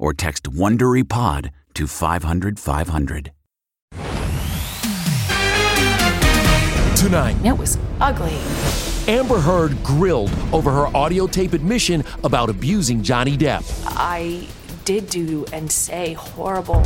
or text WonderyPod to 500 500. Tonight, It was ugly. Amber Heard grilled over her audio tape admission about abusing Johnny Depp. I did do and say horrible,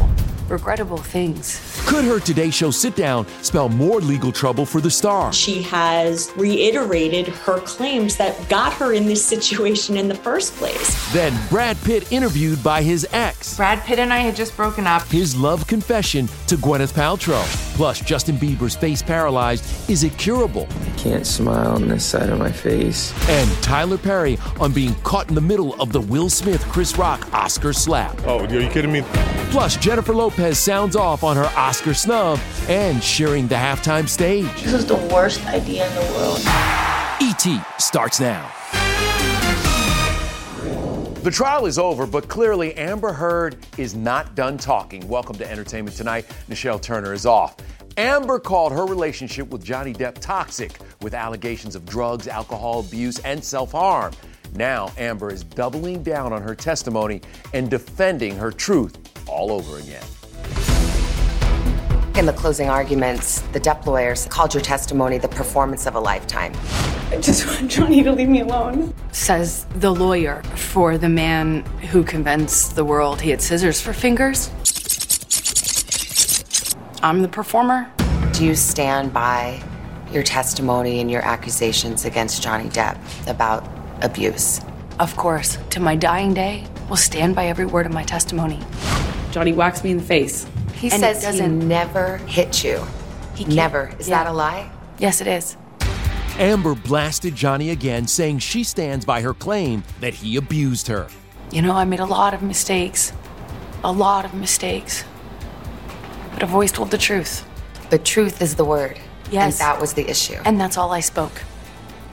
regrettable things. Could her Today Show sit down spell more legal trouble for the star? She has reiterated her claims that got her in this situation in the first place. Then Brad Pitt interviewed by his ex. Brad Pitt and I had just broken up. His love confession to Gwyneth Paltrow. Plus, Justin Bieber's face paralyzed. Is it curable? I can't smile on this side of my face. And Tyler Perry on being caught in the middle of the Will Smith Chris Rock Oscar slap. Oh, are you kidding me? Plus, Jennifer Lopez sounds off on her Oscar snub and sharing the halftime stage. This is the worst idea in the world. E.T. starts now. The trial is over, but clearly Amber Heard is not done talking. Welcome to Entertainment Tonight. Nichelle Turner is off. Amber called her relationship with Johnny Depp toxic, with allegations of drugs, alcohol abuse, and self harm. Now, Amber is doubling down on her testimony and defending her truth all over again. In the closing arguments, the Depp lawyers called your testimony the performance of a lifetime. I just want Johnny to leave me alone. Says the lawyer for the man who convinced the world he had scissors for fingers. I'm the performer. Do you stand by your testimony and your accusations against Johnny Depp about abuse? Of course, to my dying day, will stand by every word of my testimony. Johnny whacks me in the face. He And says doesn't- he never hit you. He can't- Never. Is Yeah. that a lie? Yes, it is. Amber blasted Johnny again, saying she stands by her claim that he abused her. You know, I made a lot of mistakes. A lot of mistakes. But I've always told the truth. The truth is the word. Yes. And that was the issue. And that's all I spoke.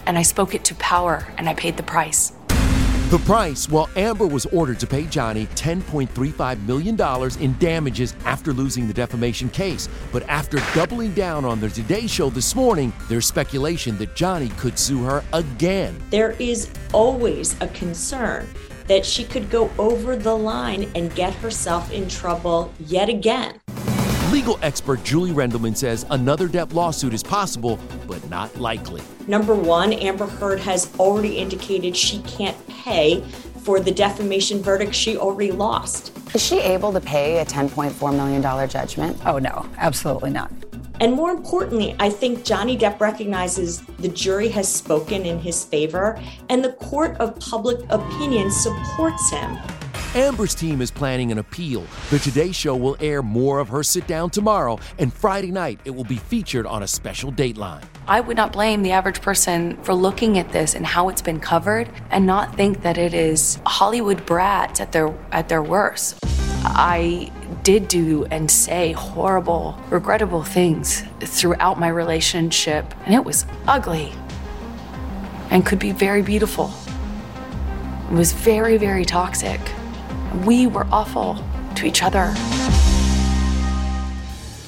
And I spoke it to power, and I paid the price. The price, well, Amber was ordered to pay Johnny $10.35 million in damages after losing the defamation case. But after doubling down on the Today Show this morning, there's speculation that Johnny could sue her again. There is always a concern that she could go over the line and get herself in trouble yet again. Legal expert Julie Rendelman says another Depp lawsuit is possible, but not likely. Number one, Amber Heard has already indicated she can't pay for the defamation verdict she already lost. Is she able to pay a $10.4 million judgment? Oh, no, absolutely not. And more importantly, I think Johnny Depp recognizes the jury has spoken in his favor and the court of public opinion supports him. Amber's team is planning an appeal. The Today Show will air more of her sit down tomorrow, and Friday night it will be featured on a special Dateline. I would not blame the average person for looking at this and how it's been covered and not think that it is Hollywood brats at their at their worst. I did do and say horrible, regrettable things throughout my relationship, and it was ugly and could be very beautiful. It was very, very toxic. We were awful to each other.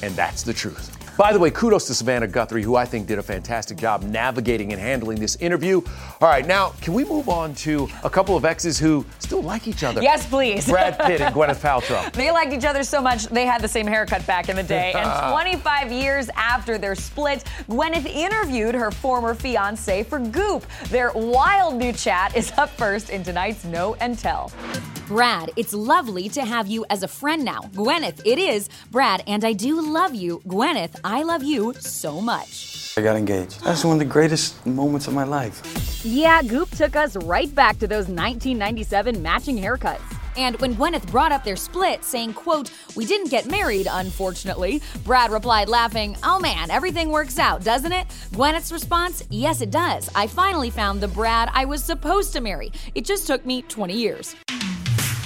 And that's the truth. By the way, kudos to Savannah Guthrie, who I think did a fantastic job navigating and handling this interview. All right, now, can we move on to a couple of exes who still like each other? Yes, please. Brad Pitt and Gwyneth Paltrow. they liked each other so much, they had the same haircut back in the day. and 25 years after their split, Gwyneth interviewed her former fiance for Goop. Their wild new chat is up first in tonight's No and Tell. Brad, it's lovely to have you as a friend now. Gwyneth, it is. Brad, and I do love you. Gwyneth, I love you so much. I got engaged. That's one of the greatest moments of my life. Yeah, Goop took us right back to those 1997 matching haircuts. And when Gwyneth brought up their split, saying, quote, we didn't get married, unfortunately, Brad replied laughing, oh man, everything works out, doesn't it? Gwyneth's response, yes it does. I finally found the Brad I was supposed to marry. It just took me 20 years.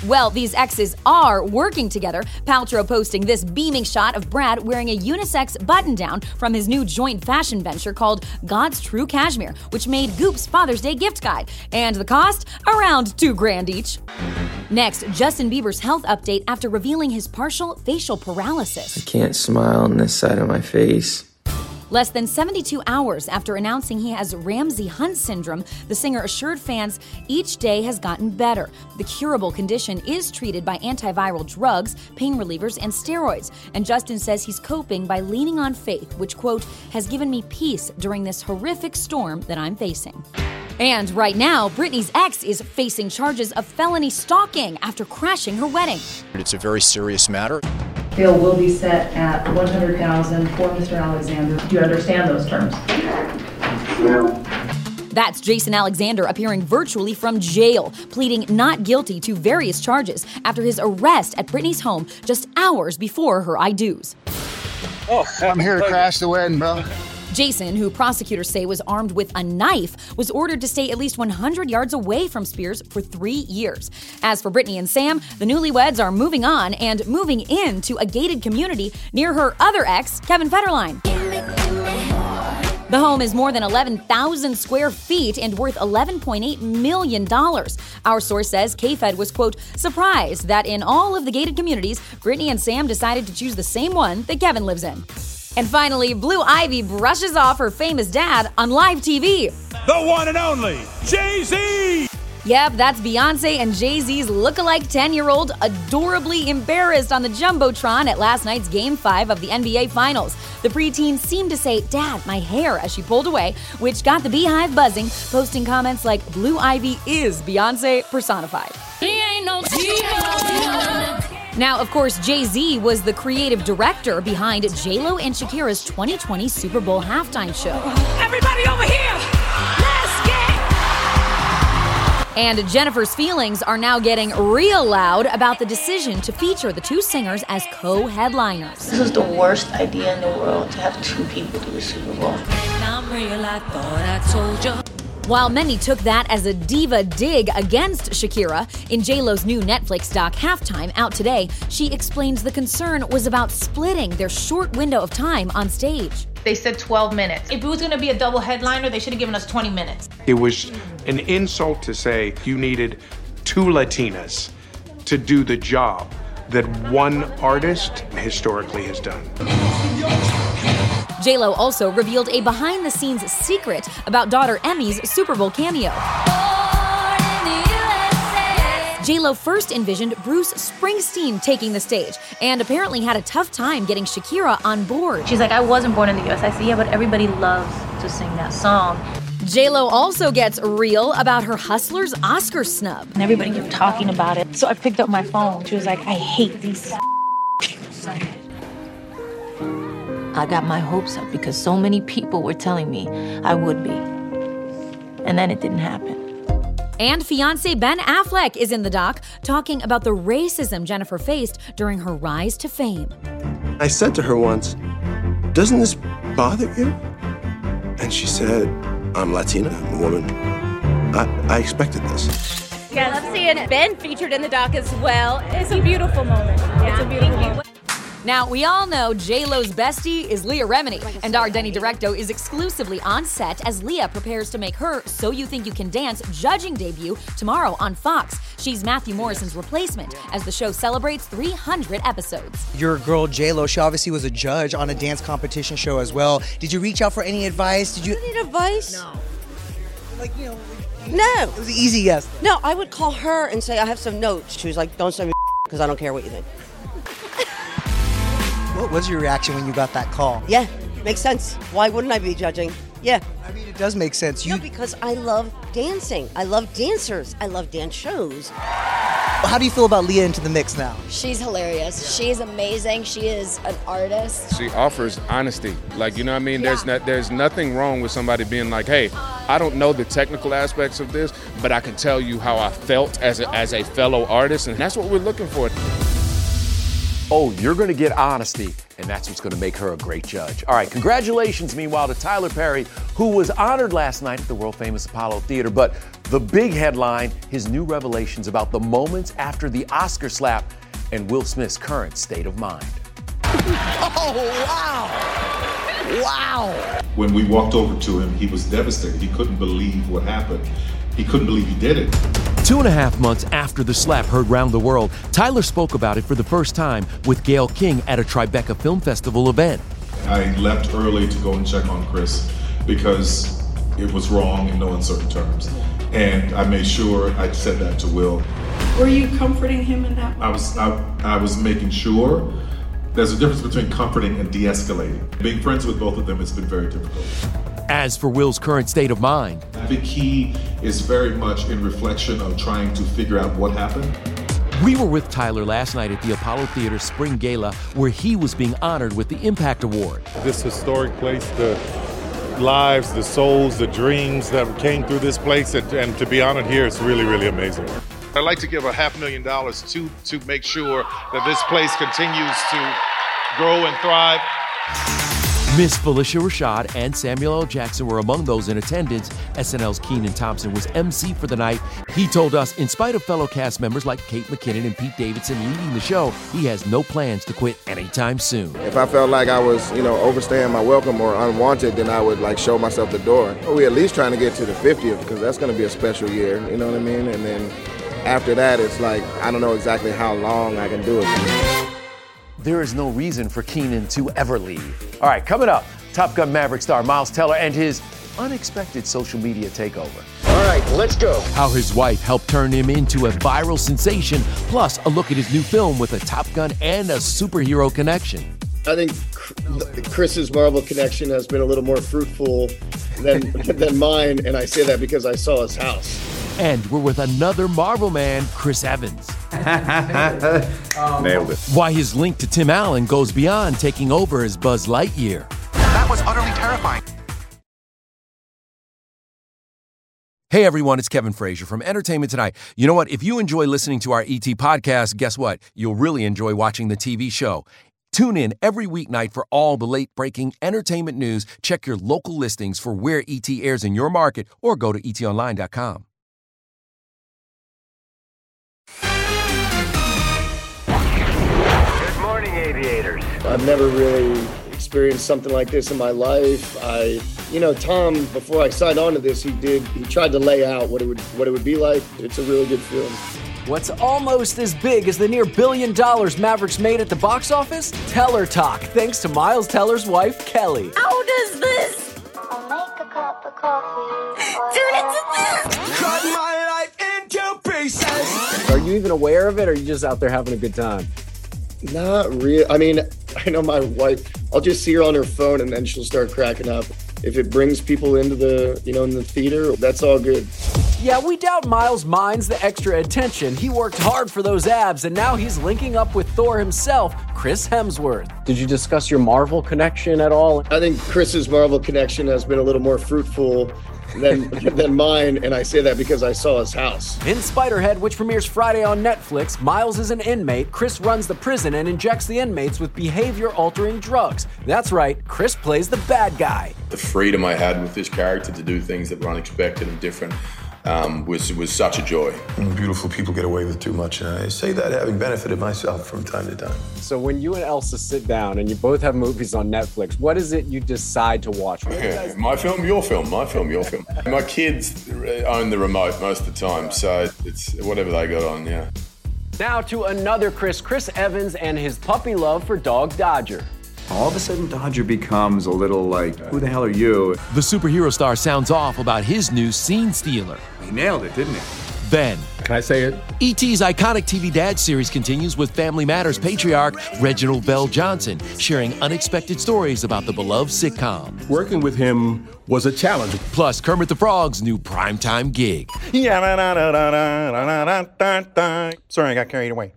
Well, these exes are working together. Paltrow posting this beaming shot of Brad wearing a unisex button down from his new joint fashion venture called God's True Cashmere, which made Goop's Father's Day gift guide. And the cost? Around two grand each. Next, Justin Bieber's health update after revealing his partial facial paralysis. I can't smile on this side of my face. Less than 72 hours after announcing he has Ramsay Hunt syndrome, the singer assured fans each day has gotten better. The curable condition is treated by antiviral drugs, pain relievers, and steroids. And Justin says he's coping by leaning on faith, which, quote, has given me peace during this horrific storm that I'm facing. And right now, Britney's ex is facing charges of felony stalking after crashing her wedding. It's a very serious matter. Bail will be set at 100,000 for Mr. Alexander. Do you understand those terms? That's Jason Alexander appearing virtually from jail, pleading not guilty to various charges after his arrest at Britney's home just hours before her I do's. Oh, I'm here to crash the wedding, bro. Jason, who prosecutors say was armed with a knife, was ordered to stay at least 100 yards away from Spears for three years. As for Britney and Sam, the newlyweds are moving on and moving into a gated community near her other ex, Kevin Federline. The home is more than 11,000 square feet and worth $11.8 million. Our source says KFed was, quote, surprised that in all of the gated communities, Britney and Sam decided to choose the same one that Kevin lives in. And finally, Blue Ivy brushes off her famous dad on live TV. The one and only Jay Z! Yep, that's Beyonce and Jay Z's look-alike 10 year old adorably embarrassed on the Jumbotron at last night's Game 5 of the NBA Finals. The preteen seemed to say, Dad, my hair, as she pulled away, which got the beehive buzzing, posting comments like, Blue Ivy is Beyonce personified. Now, of course, Jay Z was the creative director behind J-Lo and Shakira's 2020 Super Bowl halftime show. Everybody over here! And Jennifer's feelings are now getting real loud about the decision to feature the two singers as co headliners. This is the worst idea in the world to have two people do the Super Bowl. While many took that as a diva dig against Shakira, in JLo's new Netflix doc Halftime out today, she explains the concern was about splitting their short window of time on stage. They said 12 minutes. If it was going to be a double headliner, they should have given us 20 minutes. It was an insult to say you needed two Latinas to do the job that one artist historically has done. JLo also revealed a behind the scenes secret about daughter Emmy's Super Bowl cameo. JLo first envisioned Bruce Springsteen taking the stage and apparently had a tough time getting Shakira on board. She's like, I wasn't born in the US. I said, yeah, but everybody loves to sing that song. J-Lo also gets real about her Hustlers Oscar snub. And everybody kept talking about it. So I picked up my phone. She was like, I hate these I got my hopes up because so many people were telling me I would be. And then it didn't happen. And fiance Ben Affleck is in the doc talking about the racism Jennifer faced during her rise to fame. I said to her once, Doesn't this bother you? And she said, I'm Latina, I'm a woman. I, I expected this. Yeah, I love seeing Ben featured in the doc as well. It's a beautiful moment. Yeah, it's a beautiful moment. Now, we all know J-Lo's bestie is Leah Remini, and our Denny Directo is exclusively on set as Leah prepares to make her So You Think You Can Dance judging debut tomorrow on Fox. She's Matthew Morrison's replacement as the show celebrates 300 episodes. Your girl J-Lo, she obviously was a judge on a dance competition show as well. Did you reach out for any advice? Did you need advice? No. Like, you know, No. it was an easy yes. No, I would call her and say, I have some notes. She was like, don't send me because I don't care what you think. What was your reaction when you got that call? Yeah, makes sense. Why wouldn't I be judging? Yeah. I mean, it does make sense. You No, because I love dancing. I love dancers. I love dance shows. How do you feel about Leah into the mix now? She's hilarious. She's amazing. She is an artist. She offers honesty. Like, you know what I mean? There's not, there's nothing wrong with somebody being like, hey, I don't know the technical aspects of this, but I can tell you how I felt as a, as a fellow artist, and that's what we're looking for. Oh, you're going to get honesty, and that's what's going to make her a great judge. All right, congratulations, meanwhile, to Tyler Perry, who was honored last night at the world famous Apollo Theater. But the big headline his new revelations about the moments after the Oscar slap and Will Smith's current state of mind. Oh, wow. Wow. When we walked over to him, he was devastated. He couldn't believe what happened. He couldn't believe he did it. Two and a half months after the slap heard round the world, Tyler spoke about it for the first time with Gayle King at a Tribeca Film Festival event. I left early to go and check on Chris because it was wrong in no uncertain terms. And I made sure I said that to Will. Were you comforting him in that? I was I, I was making sure there's a difference between comforting and de-escalating. Being friends with both of them has been very difficult. As for Will's current state of mind, the key is very much in reflection of trying to figure out what happened. we were with Tyler last night at the Apollo Theater Spring Gala, where he was being honored with the Impact Award. This historic place, the lives, the souls, the dreams that came through this place, and, and to be honored here is really, really amazing. I'd like to give a half million dollars to to make sure that this place continues to grow and thrive. Miss Phylicia Rashad and Samuel L. Jackson were among those in attendance. SNL's Kenan Thompson was MC for the night. He told us, in spite of fellow cast members like Kate McKinnon and Pete Davidson leading the show, he has no plans to quit anytime soon. If I felt like I was, you know, overstaying my welcome or unwanted, then I would like show myself the door. We at least trying to get to the 50th because that's going to be a special year. You know what I mean? And then after that, it's like I don't know exactly how long I can do it. There is no reason for Kenan to ever leave. All right, coming up, Top Gun Maverick star Miles Teller and his unexpected social media takeover. All right, let's go. How his wife helped turn him into a viral sensation, plus a look at his new film with a Top Gun and a superhero connection. I think Chris's Marvel connection has been a little more fruitful than than mine, and I say that because I saw his house. And we're with another Marvel man, Chris Evans. Nailed it. Why his link to Tim Allen goes beyond taking over as Buzz Lightyear. That was utterly terrifying. Hey everyone, it's Kevin Frazier from Entertainment Tonight. You know what? If you enjoy listening to our ET podcast, guess what? You'll really enjoy watching the TV show. Tune in every weeknight for all the late breaking entertainment news. Check your local listings for where ET airs in your market or go to etonline.com. aviators. I've never really experienced something like this in my life. I, you know, Tom, before I signed on to this, he did, he tried to lay out what it would, what it would be like. It's a really good film. What's almost as big as the near billion dollars Mavericks made at the box office? Teller Talk, thanks to Miles Teller's wife, Kelly. How does this? I'll make a cup of coffee. Turn it to this. Cut my life into pieces. Are you even aware of it, or are you just out there having a good time? Not real. I mean, I know my wife. I'll just see her on her phone, and then she'll start cracking up. if it brings people into the you know in the theater, that's all good. Yeah, we doubt Miles minds the extra attention. He worked hard for those abs, and now he's linking up with Thor himself, Chris Hemsworth. Did you discuss your Marvel connection at all? I think Chris's Marvel connection has been a little more fruitful than than mine, and I say that because I saw his house. In Spiderhead, which premieres Friday on Netflix, Miles is an inmate. Chris runs the prison and injects the inmates with behavior altering drugs. That's right, Chris plays the bad guy. The freedom I had with this character to do things that were unexpected and different um, was was such a joy. Beautiful people get away with too much, and I say that having benefited myself from time to time. So when you and Elsa sit down and you both have movies on Netflix, what is it you decide to watch? Okay, my film, your film, my film, your film. My kids own the remote most of the time, so it's whatever they got on. Yeah. Now to another Chris, Chris Evans and his puppy love for dog Dodger. All of a sudden, Dodger becomes a little like, who the hell are you? The superhero star sounds off about his new scene stealer. He nailed it, didn't he? Then, Can I say it? E.T.'s iconic TV Dad series continues with Family Matters patriarch Reginald VelJohnson sharing unexpected stories about the beloved sitcom. Working with him was a challenge. Plus, Kermit the Frog's new primetime gig. Sorry, I got carried away.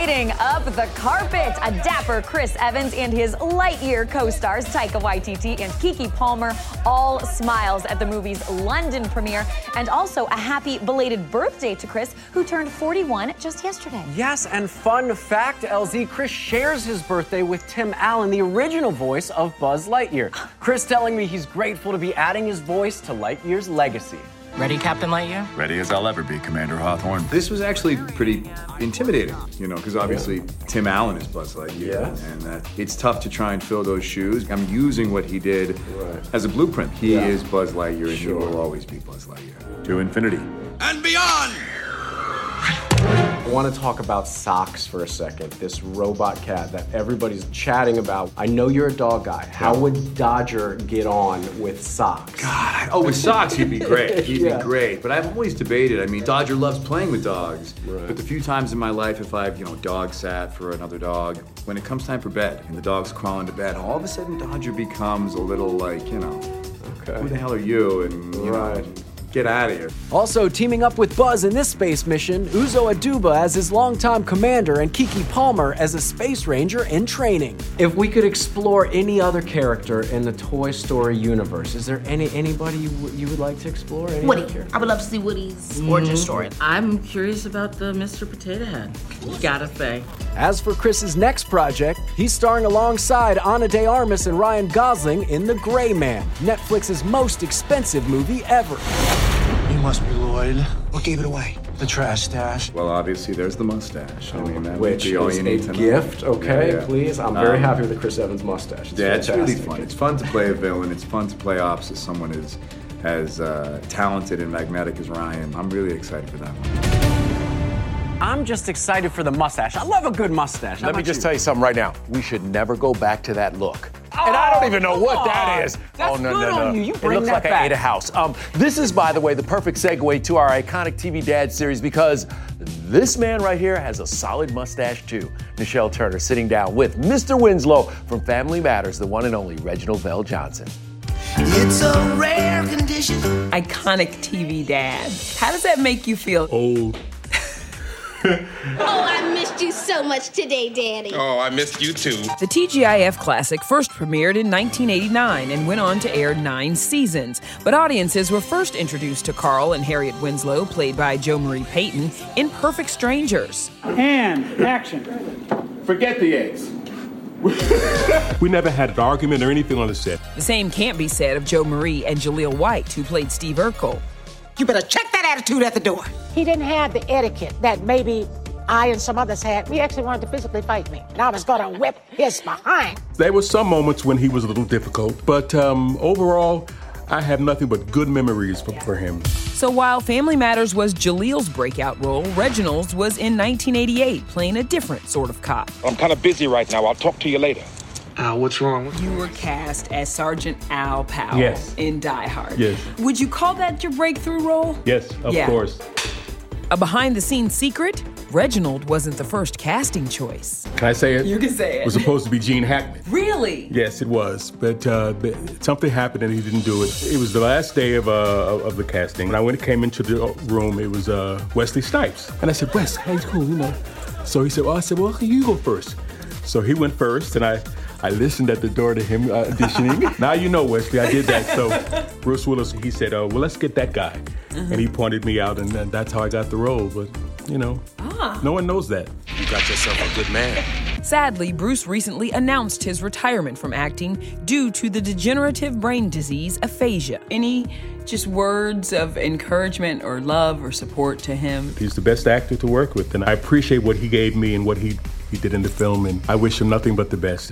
Lighting up the carpet, a dapper Chris Evans and his Lightyear co-stars Taika Waititi and Keke Palmer all smiles at the movie's London premiere, and also a happy belated birthday to Chris, who turned 41 just yesterday. Yes, and fun fact, LZ, Chris shares his birthday with Tim Allen, the original voice of Buzz Lightyear. Chris telling me he's grateful to be adding his voice to Lightyear's legacy. Ready, Captain Lightyear? Ready as I'll ever be, Commander Hawthorne. This was actually pretty intimidating, you know, because obviously Tim Allen is Buzz Lightyear, Yeah. and that it's tough to try and fill those shoes. I'm using what he did as a blueprint. He Yeah. is Buzz Lightyear, and he will always be Buzz Lightyear. To infinity. And beyond! I want to talk about socks for a second. This robot cat that everybody's chatting about. I know you're a dog guy. How would Dodger get on with socks? God, oh, with socks, he'd be great. He'd Yeah. be great. But I've always debated. I mean, Dodger loves playing with dogs. But the few times in my life, if I've, you know, dog sat for another dog, when it comes time for bed and the dog's crawling to bed, all of a sudden Dodger becomes a little like, you know, who the hell are you? And, you know, get out of here. Also teaming up with Buzz in this space mission, Uzo Aduba as his longtime commander and Keke Palmer as a space ranger in training. If we could explore any other character in the Toy Story universe, is there any anybody you, w- you would like to explore? Any Woody. other character? I would love to see Woody's Mhm. origin story. I'm curious about the Mr. Potato Head. Gotta say. As for Chris's next project, he's starring alongside Ana de Armas and Ryan Gosling in The Gray Man, Netflix's most expensive movie ever. You must be Lloyd. What gave it away? The trash stash. Well, obviously, there's the mustache. I mean, that Which would be all is you a need to know. gift, okay, Yeah, yeah. please. I'm very Um, happy with the Chris Evans mustache. It's yeah, it's really fun. It's fun to play a villain. It's fun to play opposite someone as as uh, talented and magnetic as Ryan. I'm really excited for that one. I'm just excited for the mustache. I love a good mustache. How Let me just you? tell you something right now. We should never go back to that look. And I don't even know what on. is. That's oh no, good no, no! on you. You it looks that like I ate a house. Um, this is, by the way, the perfect segue to our iconic TV Dad series because this man right here has a solid mustache too. Nichelle Turner sitting down with Mr. Winslow from Family Matters, the one and only Reginald VelJohnson. It's a rare condition. Iconic TV dad. How does that make you feel? Old. Oh, I missed you so much today, Daddy. Oh, I missed you too. The TGIF Classic first premiered in 1989 and went on to air nine seasons. But audiences were first introduced to Carl and Harriet Winslow, played by Jo Marie Payton, in Perfect Strangers. And action. Forget the eggs. we never had an argument or anything on the set. The same can't be said of Jo Marie and Jaleel White, who played Steve Urkel. You better check that attitude at the door. He didn't have the etiquette that maybe I and some others had. He actually wanted to physically fight me, and I was going to whip his behind. There were some moments when he was a little difficult, but um, overall, I have nothing but good memories for, for him. So while Family Matters was Jaleel's breakout role, Reginald's was in 1988, playing a different sort of cop. I'm kind of busy right now. I'll talk to you later. Al, what's wrong? You were cast as Sergeant Al Powell Yes. in Die Hard. Yes. Would you call that your breakthrough role? Yes, of Yeah. course. A behind the scenes secret Reginald wasn't the first casting choice. Can I say it? You can say it. It was supposed to be Gene Hackman. Really? Yes, it was, but, uh, but something happened and he didn't do it. It was the last day of uh, of the casting. When I went came into the room, it was uh, Wesley Snipes, and I said, "Wes, hey, cool, you know." So he said, "Well," I said, "Well, you go first. So he went first, and I. I listened at the door to him uh, auditioning. now you know, Wesley, I did that. So Bruce Willis, he said, "Oh, well, let's get that guy," and he pointed me out, and, and that's how I got the role. But you know, Ah. no one knows that. You got yourself a good man. Sadly, Bruce recently announced his retirement from acting due to the degenerative brain disease aphasia. Any just words of encouragement or love or support to him? He's the best actor to work with, and I appreciate what he gave me and what he, he did in the film, and I wish him nothing but the best.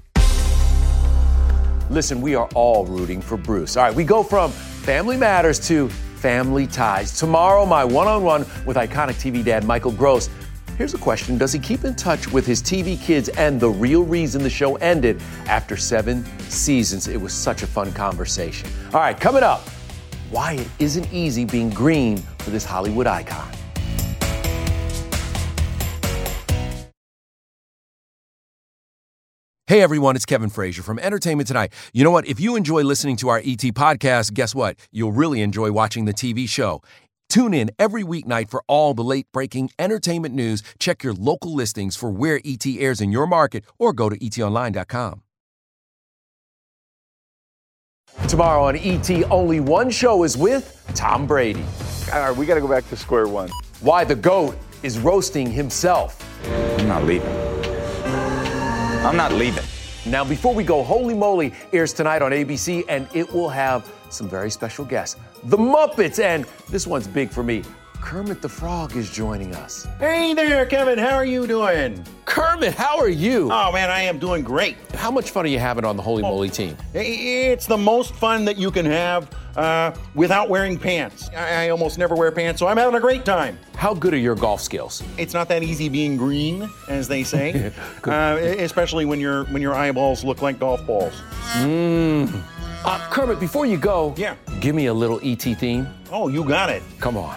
Listen, we are all rooting for Bruce. All right, we go from Family Matters to Family Ties. Tomorrow, my one on one with iconic TV dad Michael Gross. Here's a question Does he keep in touch with his TV kids and the real reason the show ended after seven seasons? It was such a fun conversation. All right, coming up, why it isn't easy being green for this Hollywood icon. Hey everyone, it's Kevin Frazier from Entertainment Tonight. You know what? If you enjoy listening to our ET podcast, guess what? You'll really enjoy watching the TV show. Tune in every weeknight for all the late breaking entertainment news. Check your local listings for where ET airs in your market or go to etonline.com. Tomorrow on ET, only one show is with Tom Brady. All right, we got to go back to square one. Why the GOAT is roasting himself. I'm not leaving. I'm not leaving. Now, before we go, Holey Moley airs tonight on ABC, and it will have some very special guests. The Muppets, and this one's big for me. Kermit the Frog is joining us. Hey there, Kevin. How are you doing? Kermit, how are you? Oh, man, I am doing great. How much fun are you having on the Holy oh, Moly team? It's the most fun that you can have uh, without wearing pants. I, I almost never wear pants, so I'm having a great time. How good are your golf skills? It's not that easy being green, as they say, uh, especially when your when your eyeballs look like golf balls. Mmm. Uh, Kermit, before you go, yeah, give me a little ET theme. Oh, you got it. Come on.